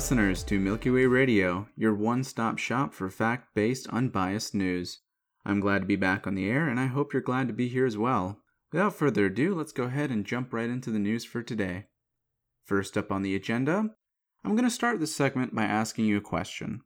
listeners, to Milky Way Radio, your one stop shop for fact based, unbiased news. I'm glad to be back on the air, and I hope you're glad to be here as well. Without further ado, let's go ahead and jump right into the news for today. First up on the agenda, I'm going to start this segment by asking you a question.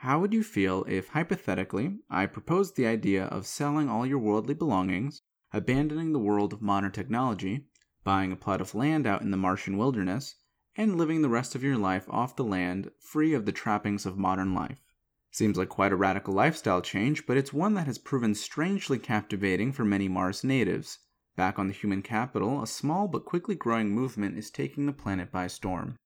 How would you feel if, hypothetically, I proposed the idea of selling all your worldly belongings, abandoning the world of modern technology, buying a plot of land out in the Martian wilderness, and living the rest of your life off the land, free of the trappings of modern life. Seems like quite a radical lifestyle change, but it's one that has proven strangely captivating for many Mars natives. Back on the human capital, a small but quickly growing movement is taking the planet by storm.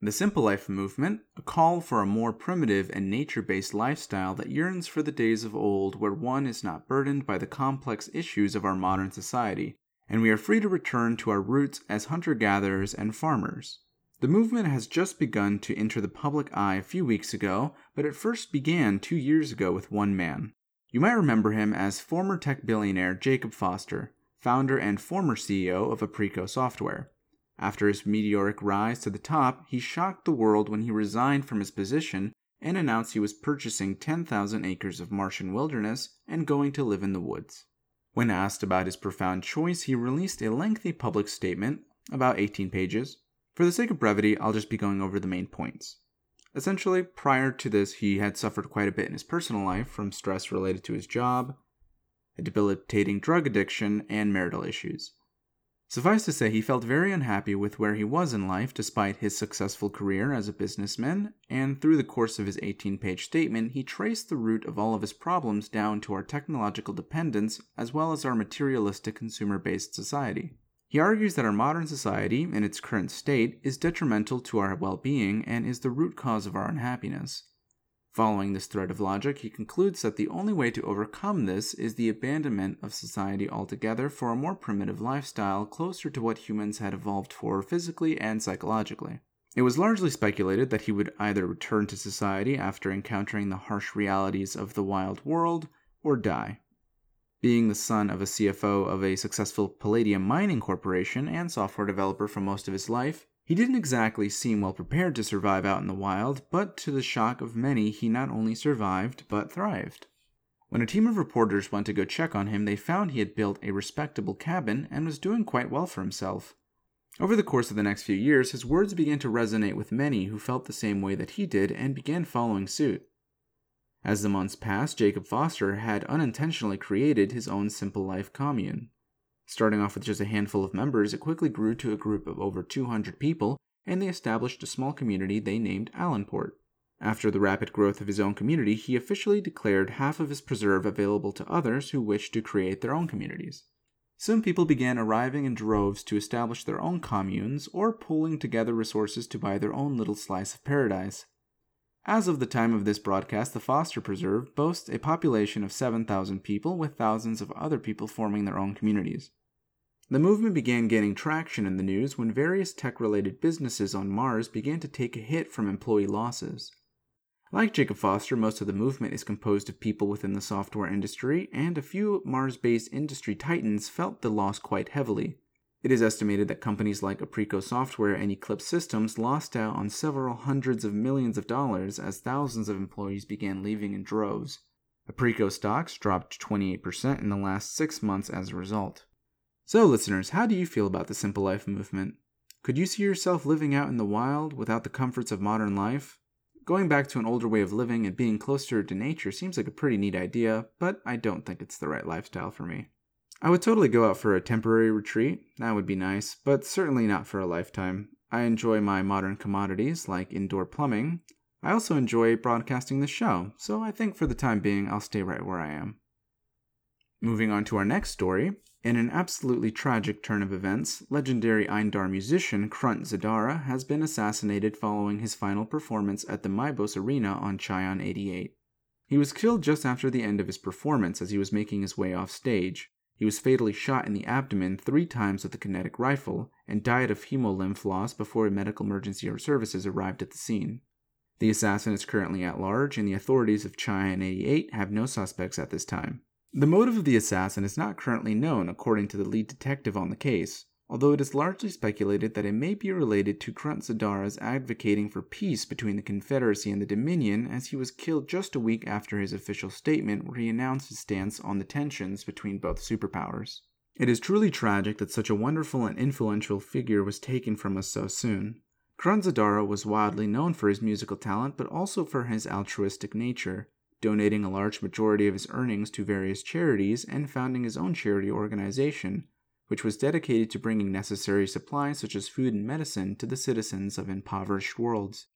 The Simple Life movement, a call for a more primitive and nature based lifestyle that yearns for the days of old where one is not burdened by the complex issues of our modern society, and we are free to return to our roots as hunter gatherers and farmers. The movement has just begun to enter the public eye a few weeks ago, but it first began two years ago with one man. You might remember him as former tech billionaire Jacob Foster, founder and former CEO of Aprico Software. After his meteoric rise to the top, he shocked the world when he resigned from his position and announced he was purchasing 10,000 acres of Martian wilderness and going to live in the woods. When asked about his profound choice, he released a lengthy public statement, about 18 pages, for the sake of brevity, I'll just be going over the main points. Essentially, prior to this, he had suffered quite a bit in his personal life from stress related to his job, a debilitating drug addiction, and marital issues. Suffice to say, he felt very unhappy with where he was in life despite his successful career as a businessman, and through the course of his 18 page statement, he traced the root of all of his problems down to our technological dependence as well as our materialistic consumer based society. He argues that our modern society, in its current state, is detrimental to our well being and is the root cause of our unhappiness. Following this thread of logic, he concludes that the only way to overcome this is the abandonment of society altogether for a more primitive lifestyle closer to what humans had evolved for physically and psychologically. It was largely speculated that he would either return to society after encountering the harsh realities of the wild world or die. Being the son of a CFO of a successful palladium mining corporation and software developer for most of his life, he didn't exactly seem well prepared to survive out in the wild, but to the shock of many, he not only survived, but thrived. When a team of reporters went to go check on him, they found he had built a respectable cabin and was doing quite well for himself. Over the course of the next few years, his words began to resonate with many who felt the same way that he did and began following suit. As the months passed, Jacob Foster had unintentionally created his own simple life commune. Starting off with just a handful of members, it quickly grew to a group of over 200 people, and they established a small community they named Allenport. After the rapid growth of his own community, he officially declared half of his preserve available to others who wished to create their own communities. Soon people began arriving in droves to establish their own communes or pooling together resources to buy their own little slice of paradise. As of the time of this broadcast, the Foster Preserve boasts a population of 7,000 people, with thousands of other people forming their own communities. The movement began gaining traction in the news when various tech related businesses on Mars began to take a hit from employee losses. Like Jacob Foster, most of the movement is composed of people within the software industry, and a few Mars based industry titans felt the loss quite heavily. It is estimated that companies like Aprico Software and Eclipse Systems lost out on several hundreds of millions of dollars as thousands of employees began leaving in droves. Aprico stocks dropped 28% in the last six months as a result. So, listeners, how do you feel about the Simple Life movement? Could you see yourself living out in the wild without the comforts of modern life? Going back to an older way of living and being closer to nature seems like a pretty neat idea, but I don't think it's the right lifestyle for me. I would totally go out for a temporary retreat, that would be nice, but certainly not for a lifetime. I enjoy my modern commodities like indoor plumbing. I also enjoy broadcasting the show, so I think for the time being I'll stay right where I am. Moving on to our next story. In an absolutely tragic turn of events, legendary Eindar musician Krunt Zadara has been assassinated following his final performance at the Mybos Arena on Cheyenne 88. He was killed just after the end of his performance as he was making his way off stage. He was fatally shot in the abdomen three times with a kinetic rifle and died of hemolymph loss before medical emergency services arrived at the scene. The assassin is currently at large, and the authorities of Cheyenne 88 have no suspects at this time. The motive of the assassin is not currently known, according to the lead detective on the case. Although it is largely speculated that it may be related to Krunt Zadara's advocating for peace between the Confederacy and the Dominion, as he was killed just a week after his official statement where he announced his stance on the tensions between both superpowers. It is truly tragic that such a wonderful and influential figure was taken from us so soon. Krunt Zadara was widely known for his musical talent, but also for his altruistic nature, donating a large majority of his earnings to various charities and founding his own charity organization, which was dedicated to bringing necessary supplies such as food and medicine to the citizens of impoverished worlds.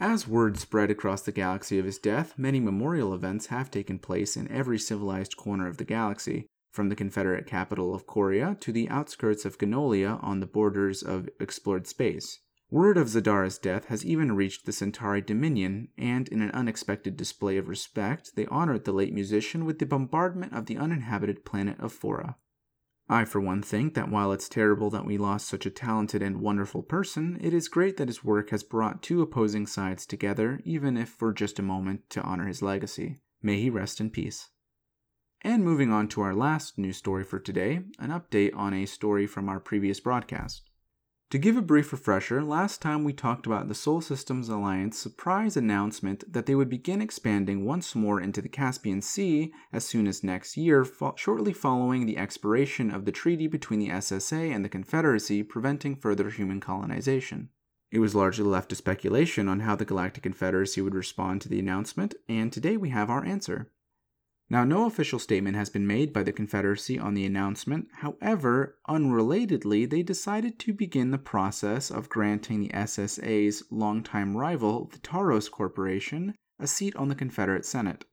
As word spread across the galaxy of his death, many memorial events have taken place in every civilized corner of the galaxy, from the Confederate capital of Coria to the outskirts of Ganolia on the borders of explored space. Word of Zadara's death has even reached the Centauri Dominion, and in an unexpected display of respect, they honored the late musician with the bombardment of the uninhabited planet of Fora. I, for one, think that while it's terrible that we lost such a talented and wonderful person, it is great that his work has brought two opposing sides together, even if for just a moment, to honor his legacy. May he rest in peace. And moving on to our last news story for today, an update on a story from our previous broadcast. To give a brief refresher, last time we talked about the Sol Systems Alliance surprise announcement that they would begin expanding once more into the Caspian Sea as soon as next year, fo- shortly following the expiration of the treaty between the SSA and the Confederacy preventing further human colonization. It was largely left to speculation on how the Galactic Confederacy would respond to the announcement, and today we have our answer. Now, no official statement has been made by the Confederacy on the announcement. However, unrelatedly, they decided to begin the process of granting the SSA's longtime rival, the Taros Corporation, a seat on the Confederate Senate.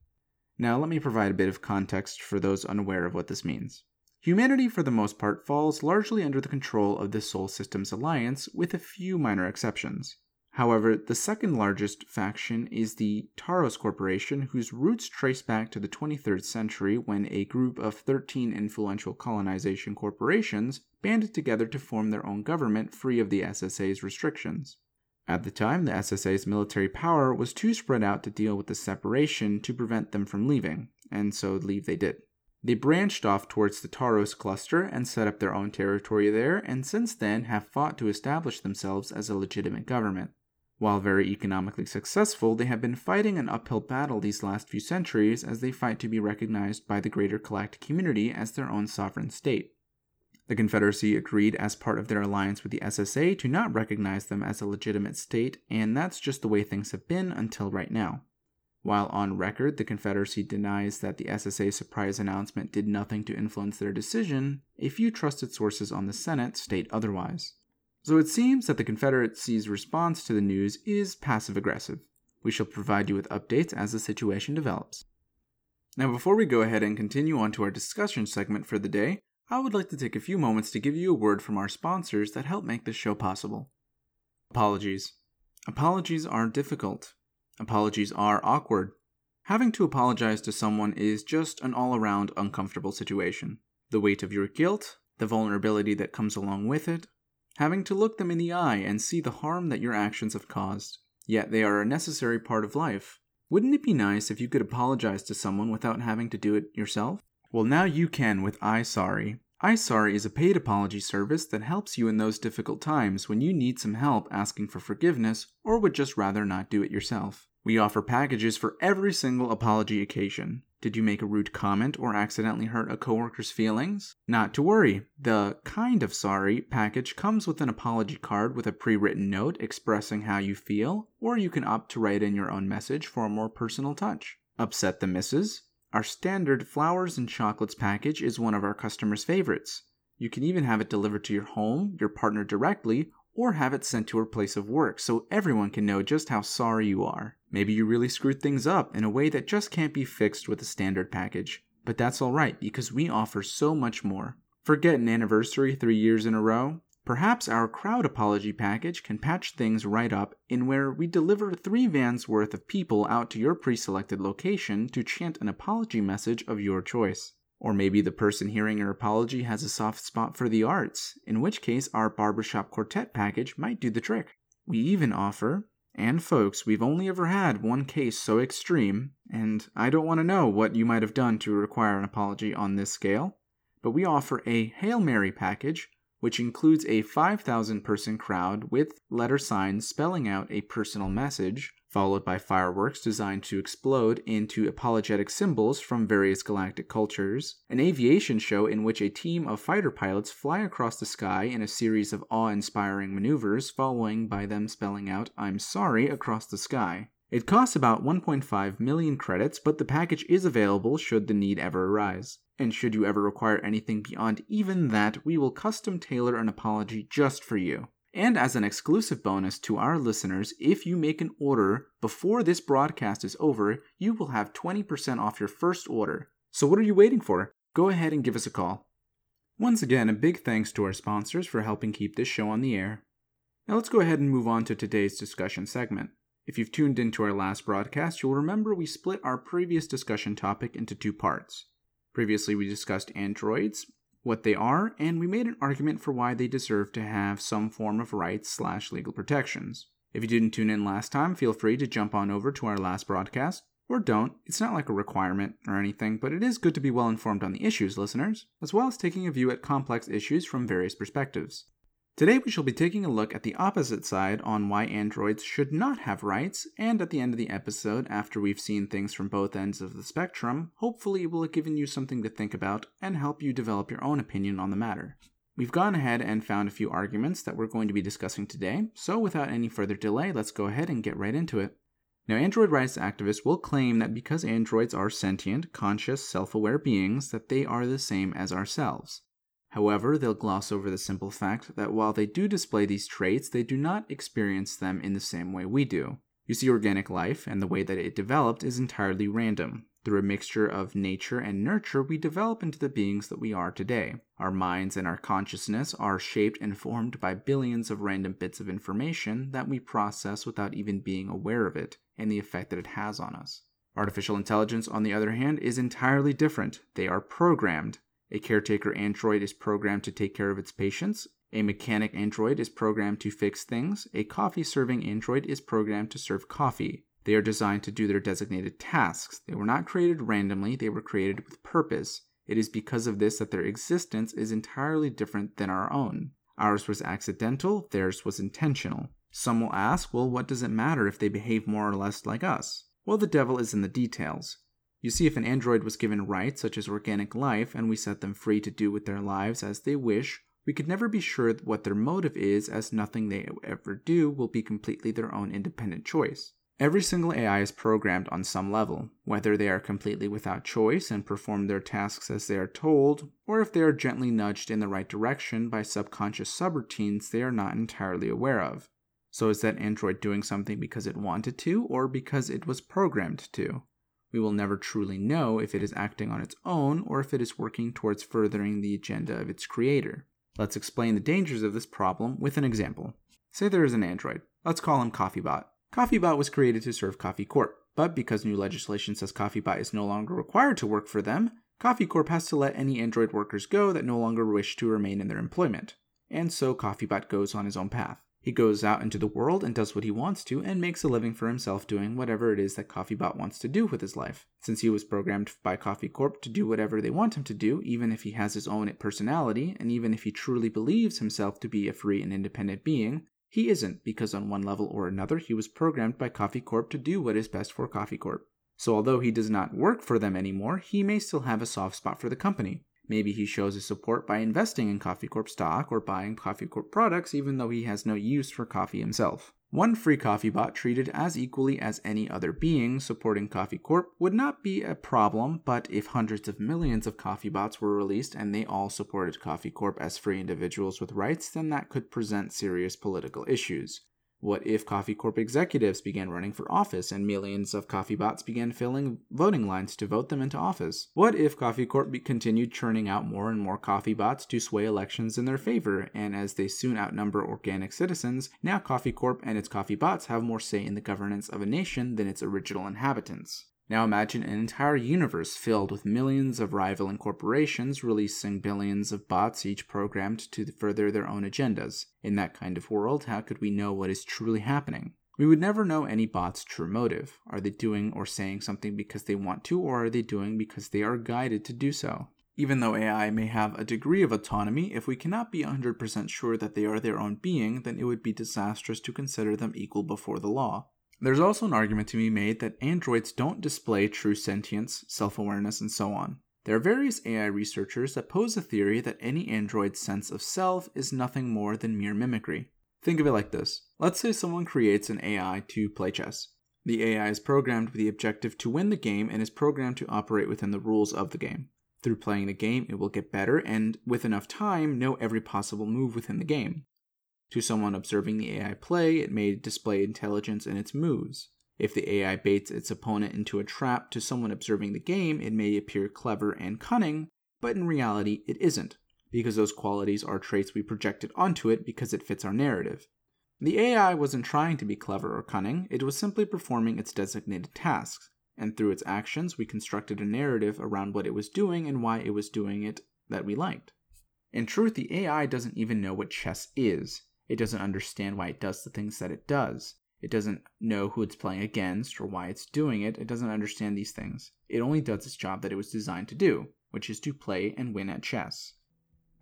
Now, let me provide a bit of context for those unaware of what this means. Humanity, for the most part, falls largely under the control of the Sol Systems Alliance, with a few minor exceptions. However, the second largest faction is the Taros Corporation, whose roots trace back to the 23rd century when a group of 13 influential colonization corporations banded together to form their own government free of the SSA's restrictions. At the time, the SSA's military power was too spread out to deal with the separation to prevent them from leaving, and so leave they did. They branched off towards the Taros cluster and set up their own territory there, and since then have fought to establish themselves as a legitimate government. While very economically successful, they have been fighting an uphill battle these last few centuries as they fight to be recognized by the greater galactic community as their own sovereign state. The Confederacy agreed as part of their alliance with the SSA to not recognize them as a legitimate state, and that's just the way things have been until right now. While on record, the Confederacy denies that the SSA surprise announcement did nothing to influence their decision, a few trusted sources on the Senate state otherwise. So it seems that the Confederacy's response to the news is passive aggressive. We shall provide you with updates as the situation develops. Now, before we go ahead and continue on to our discussion segment for the day, I would like to take a few moments to give you a word from our sponsors that help make this show possible. Apologies. Apologies are difficult. Apologies are awkward. Having to apologize to someone is just an all around uncomfortable situation. The weight of your guilt, the vulnerability that comes along with it, having to look them in the eye and see the harm that your actions have caused. Yet they are a necessary part of life. Wouldn't it be nice if you could apologize to someone without having to do it yourself? Well, now you can with iSorry. iSorry is a paid apology service that helps you in those difficult times when you need some help asking for forgiveness or would just rather not do it yourself. We offer packages for every single apology occasion. Did you make a rude comment or accidentally hurt a coworker's feelings? Not to worry. The Kind of Sorry package comes with an apology card with a pre written note expressing how you feel, or you can opt to write in your own message for a more personal touch. Upset the missus? Our standard flowers and chocolates package is one of our customers' favorites. You can even have it delivered to your home, your partner directly, or have it sent to her place of work so everyone can know just how sorry you are. Maybe you really screwed things up in a way that just can't be fixed with a standard package. But that's alright because we offer so much more. Forget an anniversary three years in a row? Perhaps our crowd apology package can patch things right up in where we deliver three vans worth of people out to your pre selected location to chant an apology message of your choice. Or maybe the person hearing your apology has a soft spot for the arts, in which case our barbershop quartet package might do the trick. We even offer, and folks, we've only ever had one case so extreme, and I don't want to know what you might have done to require an apology on this scale, but we offer a Hail Mary package which includes a 5,000 person crowd with letter signs spelling out a personal message, followed by fireworks designed to explode into apologetic symbols from various galactic cultures, an aviation show in which a team of fighter pilots fly across the sky in a series of awe inspiring maneuvers, following by them spelling out, I'm sorry, across the sky. It costs about 1.5 million credits, but the package is available should the need ever arise. And should you ever require anything beyond even that, we will custom tailor an apology just for you. And as an exclusive bonus to our listeners, if you make an order before this broadcast is over, you will have 20% off your first order. So what are you waiting for? Go ahead and give us a call. Once again, a big thanks to our sponsors for helping keep this show on the air. Now let's go ahead and move on to today's discussion segment. If you've tuned into our last broadcast, you'll remember we split our previous discussion topic into two parts. Previously, we discussed androids, what they are, and we made an argument for why they deserve to have some form of rights slash legal protections. If you didn't tune in last time, feel free to jump on over to our last broadcast, or don't. It's not like a requirement or anything, but it is good to be well informed on the issues, listeners, as well as taking a view at complex issues from various perspectives. Today we shall be taking a look at the opposite side on why androids should not have rights, and at the end of the episode, after we've seen things from both ends of the spectrum, hopefully it will have given you something to think about and help you develop your own opinion on the matter. We've gone ahead and found a few arguments that we're going to be discussing today, so without any further delay, let's go ahead and get right into it. Now, Android rights activists will claim that because androids are sentient, conscious, self aware beings, that they are the same as ourselves. However, they'll gloss over the simple fact that while they do display these traits, they do not experience them in the same way we do. You see, organic life and the way that it developed is entirely random. Through a mixture of nature and nurture, we develop into the beings that we are today. Our minds and our consciousness are shaped and formed by billions of random bits of information that we process without even being aware of it and the effect that it has on us. Artificial intelligence, on the other hand, is entirely different. They are programmed. A caretaker android is programmed to take care of its patients. A mechanic android is programmed to fix things. A coffee serving android is programmed to serve coffee. They are designed to do their designated tasks. They were not created randomly, they were created with purpose. It is because of this that their existence is entirely different than our own. Ours was accidental, theirs was intentional. Some will ask, well, what does it matter if they behave more or less like us? Well, the devil is in the details. You see, if an android was given rights such as organic life and we set them free to do with their lives as they wish, we could never be sure what their motive is, as nothing they ever do will be completely their own independent choice. Every single AI is programmed on some level, whether they are completely without choice and perform their tasks as they are told, or if they are gently nudged in the right direction by subconscious subroutines they are not entirely aware of. So, is that android doing something because it wanted to, or because it was programmed to? We will never truly know if it is acting on its own or if it is working towards furthering the agenda of its creator. Let's explain the dangers of this problem with an example. Say there is an android. Let's call him CoffeeBot. CoffeeBot was created to serve Coffee Corp, but because new legislation says CoffeeBot is no longer required to work for them, Coffee Corp has to let any Android workers go that no longer wish to remain in their employment. And so CoffeeBot goes on his own path. He goes out into the world and does what he wants to and makes a living for himself doing whatever it is that CoffeeBot wants to do with his life. Since he was programmed by Coffee Corp to do whatever they want him to do, even if he has his own personality, and even if he truly believes himself to be a free and independent being, he isn't, because on one level or another he was programmed by Coffee Corp to do what is best for Coffee Corp. So although he does not work for them anymore, he may still have a soft spot for the company. Maybe he shows his support by investing in Coffee Corp stock or buying Coffee Corp products even though he has no use for coffee himself. One free coffee bot treated as equally as any other being supporting Coffee Corp would not be a problem, but if hundreds of millions of coffee bots were released and they all supported Coffee Corp as free individuals with rights, then that could present serious political issues. What if Coffee Corp executives began running for office and millions of coffee bots began filling voting lines to vote them into office? What if Coffee Corp continued churning out more and more coffee bots to sway elections in their favor, and as they soon outnumber organic citizens, now Coffee Corp and its coffee bots have more say in the governance of a nation than its original inhabitants? Now imagine an entire universe filled with millions of rivaling corporations releasing billions of bots, each programmed to further their own agendas. In that kind of world, how could we know what is truly happening? We would never know any bot's true motive. Are they doing or saying something because they want to, or are they doing because they are guided to do so? Even though AI may have a degree of autonomy, if we cannot be 100% sure that they are their own being, then it would be disastrous to consider them equal before the law. There's also an argument to be made that androids don't display true sentience, self awareness, and so on. There are various AI researchers that pose a theory that any android's sense of self is nothing more than mere mimicry. Think of it like this let's say someone creates an AI to play chess. The AI is programmed with the objective to win the game and is programmed to operate within the rules of the game. Through playing the game, it will get better and, with enough time, know every possible move within the game. To someone observing the AI play, it may display intelligence in its moves. If the AI baits its opponent into a trap to someone observing the game, it may appear clever and cunning, but in reality, it isn't, because those qualities are traits we projected onto it because it fits our narrative. The AI wasn't trying to be clever or cunning, it was simply performing its designated tasks and through its actions, we constructed a narrative around what it was doing and why it was doing it that we liked. In truth, the AI doesn't even know what chess is. It doesn't understand why it does the things that it does. It doesn't know who it's playing against or why it's doing it. It doesn't understand these things. It only does its job that it was designed to do, which is to play and win at chess.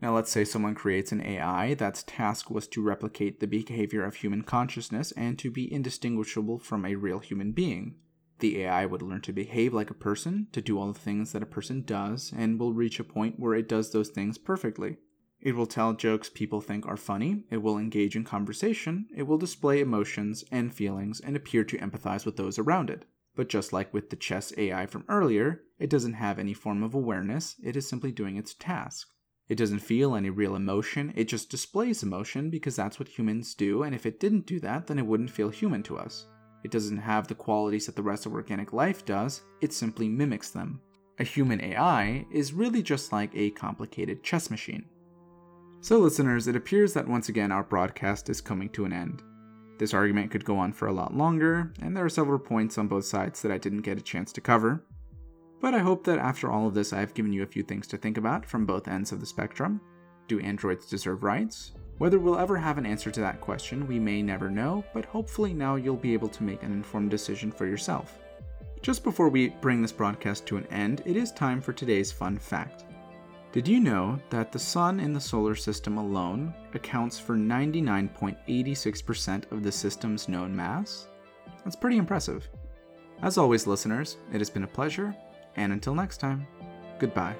Now, let's say someone creates an AI that's task was to replicate the behavior of human consciousness and to be indistinguishable from a real human being. The AI would learn to behave like a person, to do all the things that a person does, and will reach a point where it does those things perfectly. It will tell jokes people think are funny, it will engage in conversation, it will display emotions and feelings and appear to empathize with those around it. But just like with the chess AI from earlier, it doesn't have any form of awareness, it is simply doing its task. It doesn't feel any real emotion, it just displays emotion because that's what humans do, and if it didn't do that, then it wouldn't feel human to us. It doesn't have the qualities that the rest of organic life does, it simply mimics them. A human AI is really just like a complicated chess machine. So, listeners, it appears that once again our broadcast is coming to an end. This argument could go on for a lot longer, and there are several points on both sides that I didn't get a chance to cover. But I hope that after all of this, I have given you a few things to think about from both ends of the spectrum. Do androids deserve rights? Whether we'll ever have an answer to that question, we may never know, but hopefully now you'll be able to make an informed decision for yourself. Just before we bring this broadcast to an end, it is time for today's fun fact. Did you know that the Sun in the solar system alone accounts for 99.86% of the system's known mass? That's pretty impressive. As always, listeners, it has been a pleasure, and until next time, goodbye.